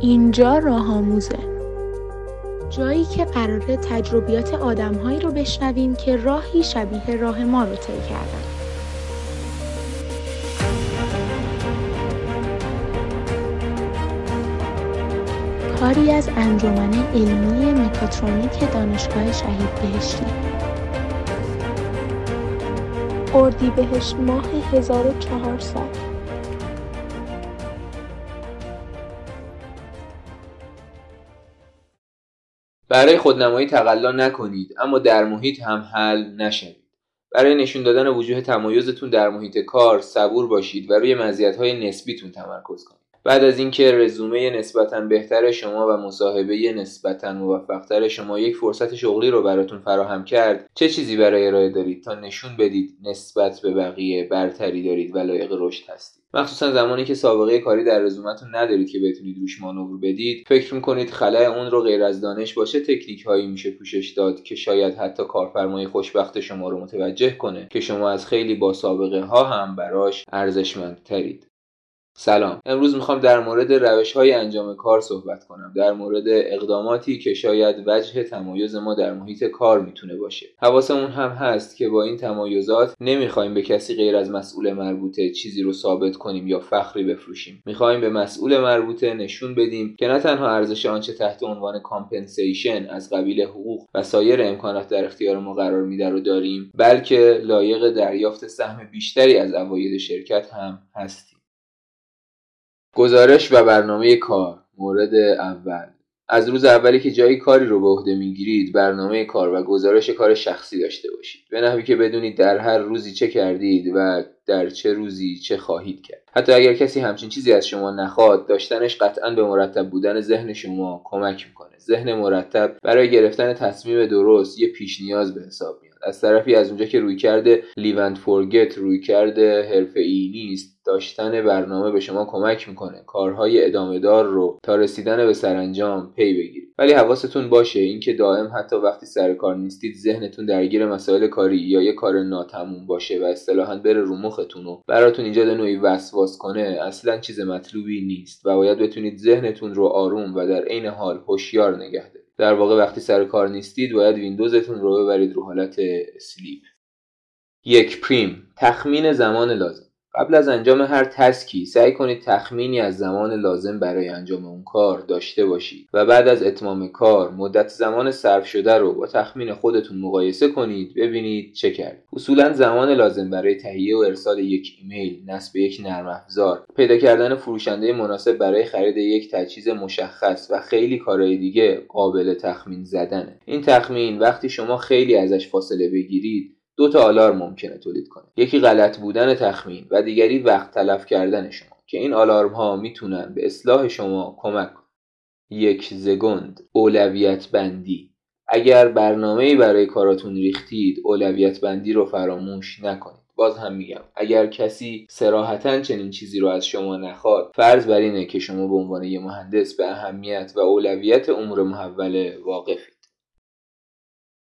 اینجا راه آموزه. جایی که قراره تجربیات آدمهایی رو بشنویم که راهی شبیه راه ما رو طی کردن. کاری از انجمن علمی مکاترونیک دانشگاه شهید بهشتی. اردیبهشت ماه 1400 برای خودنمایی تقلا نکنید اما در محیط هم حل نشوید. برای نشون دادن وجوه تمایزتون در محیط کار صبور باشید و روی مزیت‌های نسبیتون تمرکز کنید. بعد از اینکه رزومه نسبتا بهتر شما و مصاحبه نسبتا موفقتر شما یک فرصت شغلی رو براتون فراهم کرد چه چیزی برای ارائه دارید؟ تا نشون بدید نسبت به بقیه برتری دارید و لایق رشد هستید. مخصوصا زمانی که سابقه کاری در رزومتون ندارید که بتونید روش مانور بدید فکر می‌کنید خلای اون رو غیر از دانش باشه تکنیک هایی میشه پوشش داد که شاید حتی کارفرمای خوشبخت شما رو متوجه کنه که شما از خیلی با سابقه ها هم براش ارزشمندترید. سلام. امروز می‌خوام در مورد روش های انجام کار صحبت کنم. در مورد اقداماتی که شاید وجه تمایز ما در محیط کار می‌تونه باشه. حواسمون هم هست که با این تمایزات نمی‌خوایم به کسی غیر از مسئول مربوطه چیزی رو ثابت کنیم یا فخری بفروشیم. می‌خوایم به مسئول مربوطه نشون بدیم که نه تنها ارزش آنچه تحت عنوان compensation از قبیل حقوق و سایر امکانات در اختیار ما قرار میده رو داریم بلکه لایق دریافت سهم بیشتری از عواید شرکت هم هستیم. گزارش و برنامه کار مورد اول. از روز اولی که جایی کاری رو به عهده می‌گیرید برنامه کار و گزارش کار شخصی داشته باشید. به نحوی که بدونید در هر روزی چه کردید و در چه روزی چه خواهید کرد. حتی اگر کسی همچین چیزی از شما نخواد داشتنش قطعا به مرتب بودن ذهن شما کمک می‌کنه. ذهن مرتب برای گرفتن تصمیم درست یه پیش نیاز به حساب میاد. از طرفی از اونجا که روی کرده لیوند فورگت روی کرده حرفه ای نیست داشتن برنامه به شما کمک می‌کنه. کارهای ادامه دار رو تا رسیدن به سرانجام پی بگیرید. ولی حواستون باشه اینکه دائم حتی وقتی سر کار نیستید ذهنتون درگیر مسائل کاری یا یه کار ناتموم باشه و اصطلاحا بره رو مختون و براتون ایجاد نوعی وسواس کنه اصلا چیز مطلوبی نیست و باید بتونید ذهنتون رو آروم و در عین حال هوشیار نگه دارید. در واقع وقتی سر کار نیستید باید ویندوزتون رو ببرید رو حالت sleep. یک پریم. تخمین زمان لازم. قبل از انجام هر task ی سعی کنید تخمینی از زمان لازم برای انجام اون کار داشته باشید و بعد از اتمام کار مدت زمان صرف شده رو با تخمین خودتون مقایسه کنید ببینید چه کرد اصولا زمان لازم برای تهیه و ارسال یک ایمیل نصب یک نرم افزار. پیدا کردن فروشنده مناسب برای خرید یک تجهیز مشخص و خیلی کارهای دیگه قابل تخمین زدنه. این تخمین وقتی شما خیلی ازش فاصله بگیرید دو تا آلارم ممکنه تولید کنه. یکی غلط بودن تخمین و دیگری وقت تلف کردن شما که این آلارم ها می‌تونن به اصلاح شما کمک کنن. یک زگند اولویت بندی. اگر برنامه برای کاراتون ریختید اولویت بندی رو فراموش نکنید. باز هم میگم اگر کسی سراحتا چنین چیزی رو از شما نخواد فرض بر اینه که شما به عنوان یه مهندس به اهمیت و اولویت امور محوله واقفید.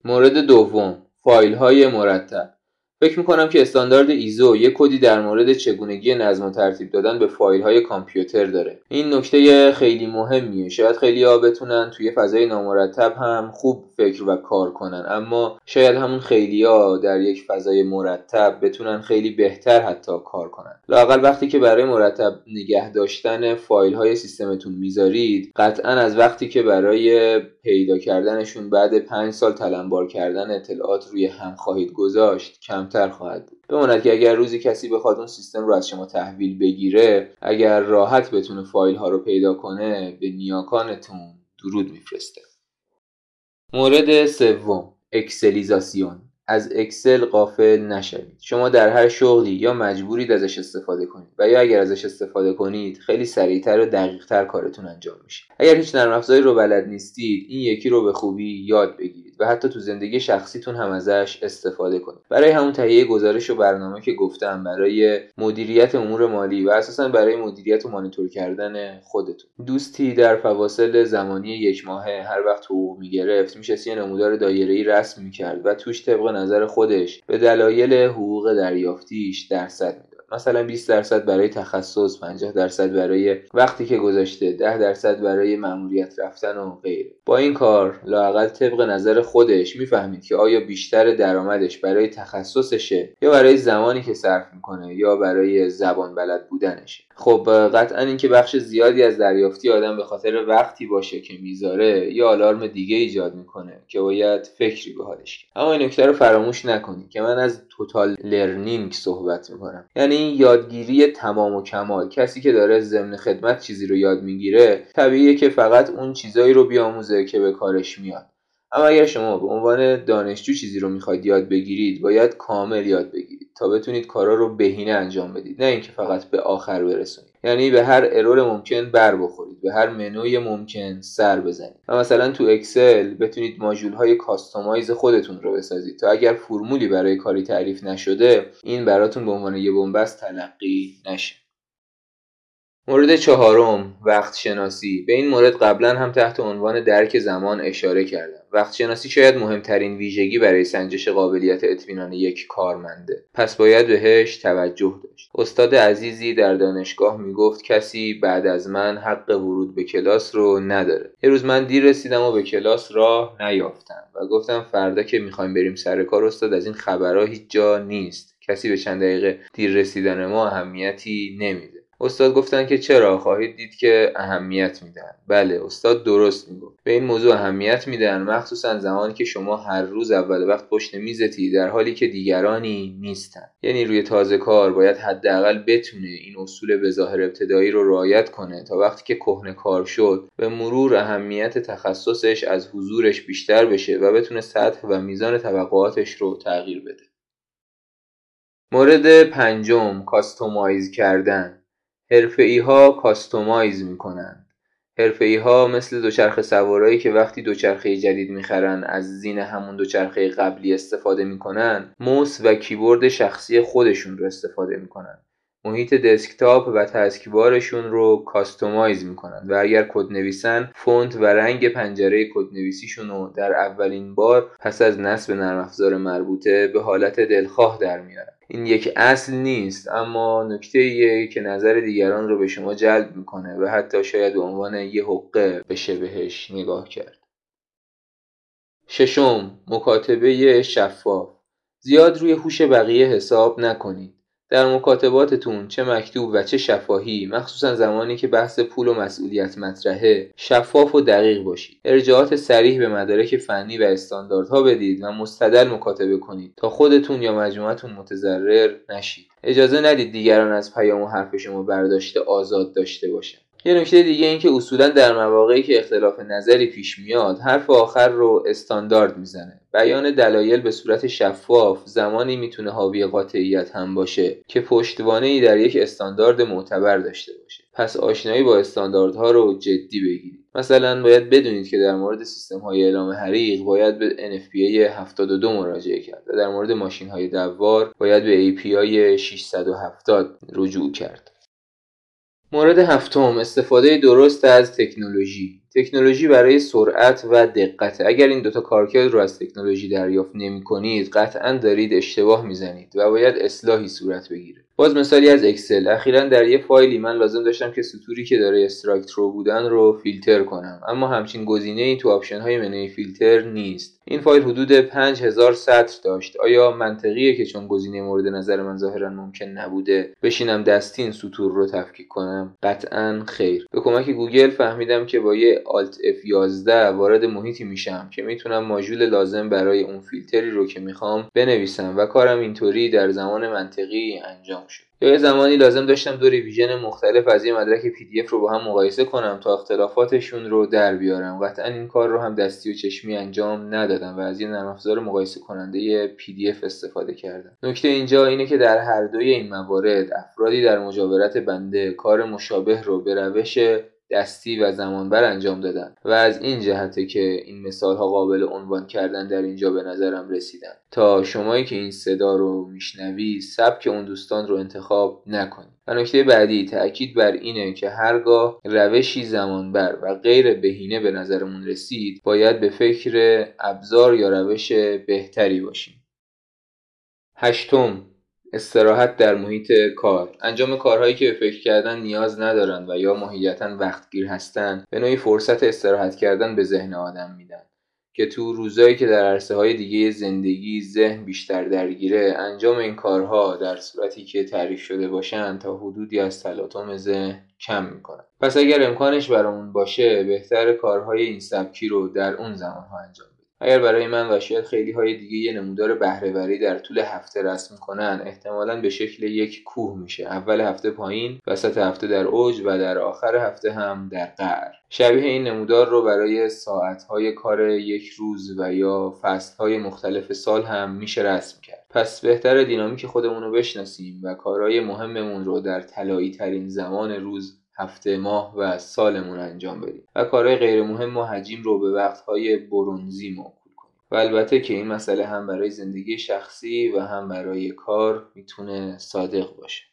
مورد دوم فایل های مرتب. فکر می‌کنم که استاندارد ایزو یک کدی در مورد چگونگی نظم و ترتیب دادن به فایل های کامپیوتر داره. این نکته خیلی مهمیه. شاید خیلی ها بتونن توی فضای نامرتب هم خوب فکر و کار کنن. اما شاید همون خیلی ها در یک فضای مرتب بتونن خیلی بهتر حتی کار کنن. لاقل وقتی که برای مرتب نگه داشتن فایل های سیستمتون می‌ذارید قطعا از وقتی که برای پیدا کردنشون بعد پنج سال تلمبار کردن اطلاعات روی هم خواهید گذاشت کمتر خواهد بود. بماند که اگر روزی کسی بخواد اون سیستم رو از شما تحویل بگیره اگر راحت بتونه فایل ها رو پیدا کنه به نیاکانتون درود میفرسته. مورد سوم اکسلیزاسیون. از اکسل غافل نشوید. شما در هر شغلی یا مجبورید ازش استفاده کنید و یا اگر ازش استفاده کنید خیلی سریعتر و دقیقتر کارتون انجام میشه. اگر هیچ نرم افزاری رو بلد نیستید این یکی رو به خوبی یاد بگیرید و حتی تو زندگی شخصیتون هم ازش استفاده کنید. برای همون تهیه گزارش و برنامه که گفتم برای مدیریت امور مالی و اساسا برای مدیریت و مانیتور کردن خودتون. دوستی در فواصل زمانی یک ماهه هر وقت حقوق می‌گرفت همیشه یه نمودار دایره‌ای رسم می‌کرد و توش طبق نظر خودش به دلایل حقوق دریافتیش درصد می‌داد. مثلا 20 درصد برای تخصص 50 درصد برای وقتی که گذاشته 10 درصد برای مأموریت رفتن و غیره. با این کار لاقل طبق نظر خودش می‌فهمید که آیا بیشتر درآمدش برای تخصصشه یا برای زمانی که صرف می‌کنه یا برای زبان بلد بودنشه. خب قطعا اینکه بخش زیادی از دریافتی آدم به خاطر وقتی باشه که می‌ذاره یا آلارم دیگه ایجاد می‌کنه که باید فکری به حالش کرد. اما این نکته رو فراموش نکنید که من از توتال لرنینگ صحبت می‌کنم. یعنی یادگیری تمام و کمال. کسی که داره ضمن خدمت چیزی رو یاد می‌گیره طبیعیه که فقط اون چیزایی رو بیاموزه که به کارش میاد. اما اگر شما به عنوان دانشجو چیزی رو می‌خواید یاد بگیرید باید کامل یاد بگیرید. تا بتونید کارا رو بهینه انجام بدید نه اینکه فقط به آخر برسونید. یعنی به هر error ممکن بر بخورید به هر منوی ممکن سر بزنید. و مثلا تو اکسل بتونید ماژول های customize خودتون رو بسازید. تا اگر فرمولی برای کاری تعریف نشده این براتون به عنوان یه بن‌بست تلقی نشه. مورد چهارم وقت شناسی به این مورد قبلا هم تحت عنوان درک زمان اشاره کردم. وقت شناسی شاید مهمترین ویژگی برای سنجش قابلیت اطمینان یک کارمنده. پس باید بهش توجه داشت. استاد عزیزی در دانشگاه می‌گفت کسی بعد از من حق ورود به کلاس رو نداره. یه روز من دیر رسیدم و به کلاس راه نیافتم و گفتم فردا که می‌خوایم بریم سر کار استاد از این خبرها هیچ جا نیست. کسی به چند دقیقه دیر رسیدن ما اهمیتی نمیده. استاد گفتن که چرا؟ خواهید دید که اهمیت میدن. بله استاد درست می‌گفت. به این موضوع اهمیت میدن مخصوصا زمانی که شما هر روز اول وقت پشت میزتی در حالی که دیگرانی نیستن. یعنی روی تازه کار باید حداقل بتونه این اصول به ظاهر ابتدایی رو رعایت کنه تا وقتی که کهنه کار شد به مرور اهمیت تخصصش از حضورش بیشتر بشه و بتونه سطح و میزان توقعاتش رو تغییر بده. مورد پنجم customize کردن. حرفه‌ای ها customize می‌کنند. حرفه‌ای ها مثل دوچرخه سوارایی که وقتی دوچرخه جدید می‌خرن از زین همون دوچرخه قبلی استفاده می‌کنن موس و کیبورد شخصی خودشون رو استفاده می‌کنن. محیط دسکتاپ و taskbar شون رو customize می‌کنن و اگر کد نویسن فونت و رنگ پنجره کد نویسیشون رو در اولین بار پس از نصب نرم افزار مربوطه به حالت دلخواه در میارن. این یک اصل نیست اما نکته ایه که نظر دیگران رو به شما جلب می‌کنه و حتی شاید به عنوان یه حقه بشه بهش نگاه کرد. ششم مکاتبه شفاف. زیاد روی هوش بقیه حساب نکنید. در مکاتباتتون چه مکتوب و چه شفاهی مخصوصا زمانی که بحث پول و مسئولیت مطرحه شفاف و دقیق باشید. ارجاعات سریح به مدارک فنی و استانداردها بدید و مستدل مکاتبه کنید تا خودتون یا مجموعتون متضرر نشید. اجازه ندید دیگران از پیام و حرف شما برداشته آزاد داشته باشند. یه نکته دیگه این که اصولا در مواقعی که اختلاف نظری پیش میاد حرف آخر رو استاندارد می‌زنه. بیان دلایل به صورت شفاف زمانی می‌تونه حاوی قاطعیت هم باشه که پشتوانه ای در یک استاندارد معتبر داشته باشه. پس آشنایی با استانداردها رو جدی بگیرید. مثلا باید بدونید که در مورد سیستم های اعلام حریق باید به NFPA 72 مراجعه کرد و در مورد ماشین های دوار باید به API 670 رجوع کرد. مورد هفتم استفاده درست از تکنولوژی. تکنولوژی برای سرعت و دقت. اگر این دوتا کارکرد رو از تکنولوژی دریافت نمی کنید قطعا دارید اشتباه می‌زنید و باید اصلاحی صورت بگیره. باز مثالی از اکسل. اخیرا در یه فایلی من لازم داشتم که سطوری که داره strikethrough بودن رو فیلتر کنم. اما همچین گزینه ای تو option های منوی فیلتر نیست. این فایل حدود 5000 سطر داشت. آیا منطقیه که چون گزینه مورد نظر من ظاهرا ممکن نبوده بشینم دستی این سطور رو تفکیک کنم؟ قطعا خیر. به کمک گوگل فهمیدم که با یه Alt F11 وارد محیطی میشم که می‌تونم ماژول لازم برای اون فیلتری رو که می‌خوام بنویسم و کارم اینطوری در زمان منطقی انجام یه زمانی لازم داشتم دو revision مختلف از یه مدرک PDF رو با هم مقایسه کنم تا اختلافاتشون رو در بیارم. قطعا این کار رو هم دستی و چشمی انجام ندادم و از یه نرم افزار مقایسه کننده PDF استفاده کردم. نکته اینجا اینه که در هر دوی این موارد افرادی در مجاورت بنده کار مشابه رو به روش دستی و زمانبر انجام دادن و از این جهته که این مثال ها قابل عنوان کردن در اینجا به نظرم رسیدن. تا شمایی که این صدا رو میشنوی سبک اون دوستان رو انتخاب نکنید و نکته بعدی تاکید بر اینه که هرگاه روشی زمانبر و غیر بهینه به نظرمون رسید باید به فکر ابزار یا روش بهتری باشیم. هشتم استراحت در محیط کار. انجام کارهایی که به فکر کردن نیاز ندارند و یا ماهیتا وقتگیر هستند به نوعی فرصت استراحت کردن به ذهن آدم میدن که تو روزایی که در عرصه های دیگه زندگی ذهن بیشتر درگیره انجام این کارها در صورتی که تعریف شده باشن تا حدودی از تلاطم ذهن کم می‌کنن. پس اگر امکانش برامون باشه بهتر کارهای این سبکی رو در اون زمانها انجام اگر برای من و شاید خیلی های دیگه یه نمودار بهرهوری در طول هفته رسم کنن احتمالا به شکل یک کوه میشه. اول هفته پایین وسط هفته در اوج و در آخر هفته هم در قعر. شبیه این نمودار رو برای ساعتهای کار یک روز و یا فصلهای مختلف سال هم میشه رسم کرد. پس بهتر دینامیک خودمون رو بشناسیم و کارهای مهممون رو در طلایی ترین زمان روز هفته ماه و سالمون انجام بدیم. و کارهای غیر مهم و حجیم رو به وقتهای برونزی موکول کنیم. و البته که این مسئله هم برای زندگی شخصی و هم برای کار می‌تونه صادق باشه.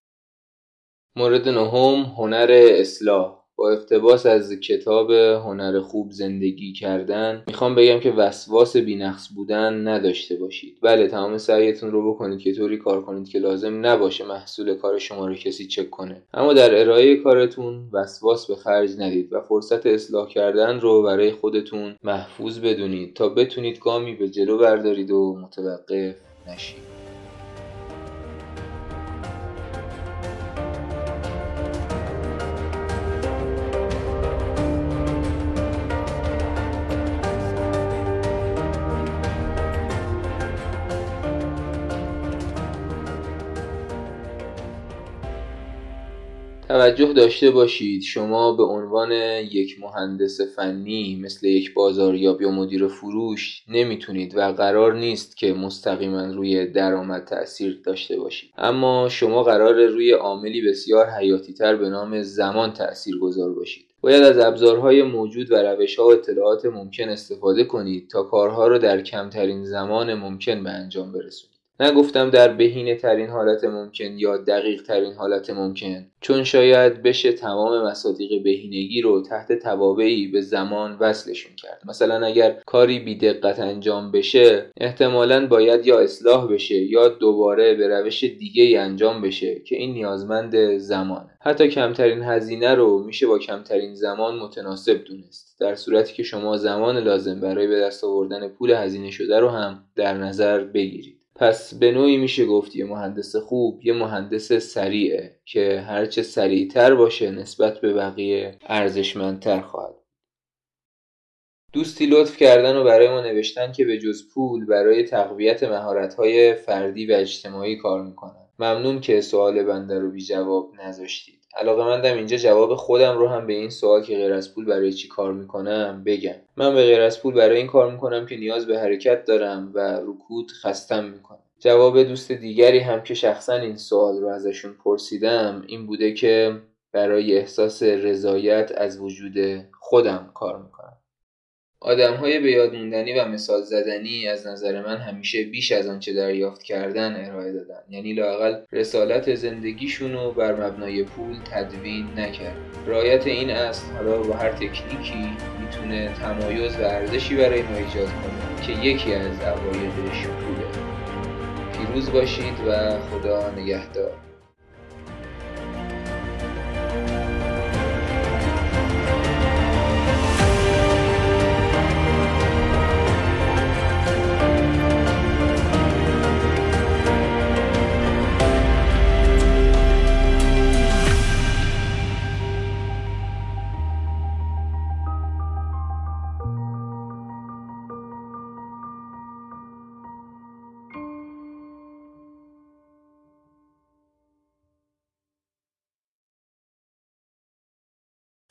مورد نهم هنر اصلاح. با اقتباس از کتاب هنر خوب زندگی کردن می‌خوام بگم که وسواس بینقص بودن نداشته باشید. بله تمام سعیتون رو بکنید که طوری کار کنید که لازم نباشه محصول کار شما رو کسی چک کنه. اما در ارائه کارتون وسواس به خرج ندید و فرصت اصلاح کردن رو برای خودتون محفوظ بدونید تا بتونید گامی به جلو بردارید و متوقف نشید. توجه داشته باشید. شما به عنوان یک مهندس فنی مثل یک بازاریاب یا مدیر فروش نمی‌تونید و قرار نیست که مستقیما روی درآمد تاثیر داشته باشید. اما شما قرار روی عاملی بسیار حیاتی تر به نام زمان تاثیر گذار باشید. باید از ابزارهای موجود و روشها و اطلاعات ممکن استفاده کنید تا کارها را در کمترین زمان ممکن به انجام برسونید. نگفتم در بهینه ترین حالت ممکن یا دقیق ترین حالت ممکن چون شاید بشه تمام مصادیق بهینگی رو تحت توابعی به زمان وصلشون کرد. مثلا اگر کاری بی دقت انجام بشه احتمالا باید یا اصلاح بشه یا دوباره به روش دیگه انجام بشه که این نیازمند زمانه. حتی کمترین هزینه رو میشه با کمترین زمان متناسب دونست. در صورتی که شما زمان لازم برای به دست آوردن پول هزینه شده رو هم در نظر بگیرید. پس به نوعی میشه گفت یه مهندس خوب یه مهندس سریعه که هرچه سریعتر باشه نسبت به بقیه ارزشمندتر خواهد دوستی لطف کردن و برای ما نوشتن که به جز پول برای تقویت مهارت‌های فردی و اجتماعی کار می‌کنن. ممنون که سوال بنده رو بی جواب نذاشتید. علاقه مندم اینجا جواب خودم رو هم به این سوال که غیر از پول برای چی کار می‌کنم بگم. من به غیر از پول برای این کار می‌کنم که نیاز به حرکت دارم و رکود خستم می‌کنم. جواب دوست دیگری هم که شخصا این سوال رو ازشون پرسیدم این بوده که برای احساس رضایت از وجود خودم کار می‌کنم. آدم های به یاد موندنی و مثال زدنی از نظر من همیشه بیش از آنچه دریافت کردن ارائه دادن. یعنی لاقل رسالت زندگیشون رو بر مبنای پول تدوین نکرد. رعایت این اصل حالا با هر تکنیکی می‌تونه تمایز و ارزشی برای ما ایجاد کنه که یکی از عوایدش پوله پیروز باشید و خدا نگهدار.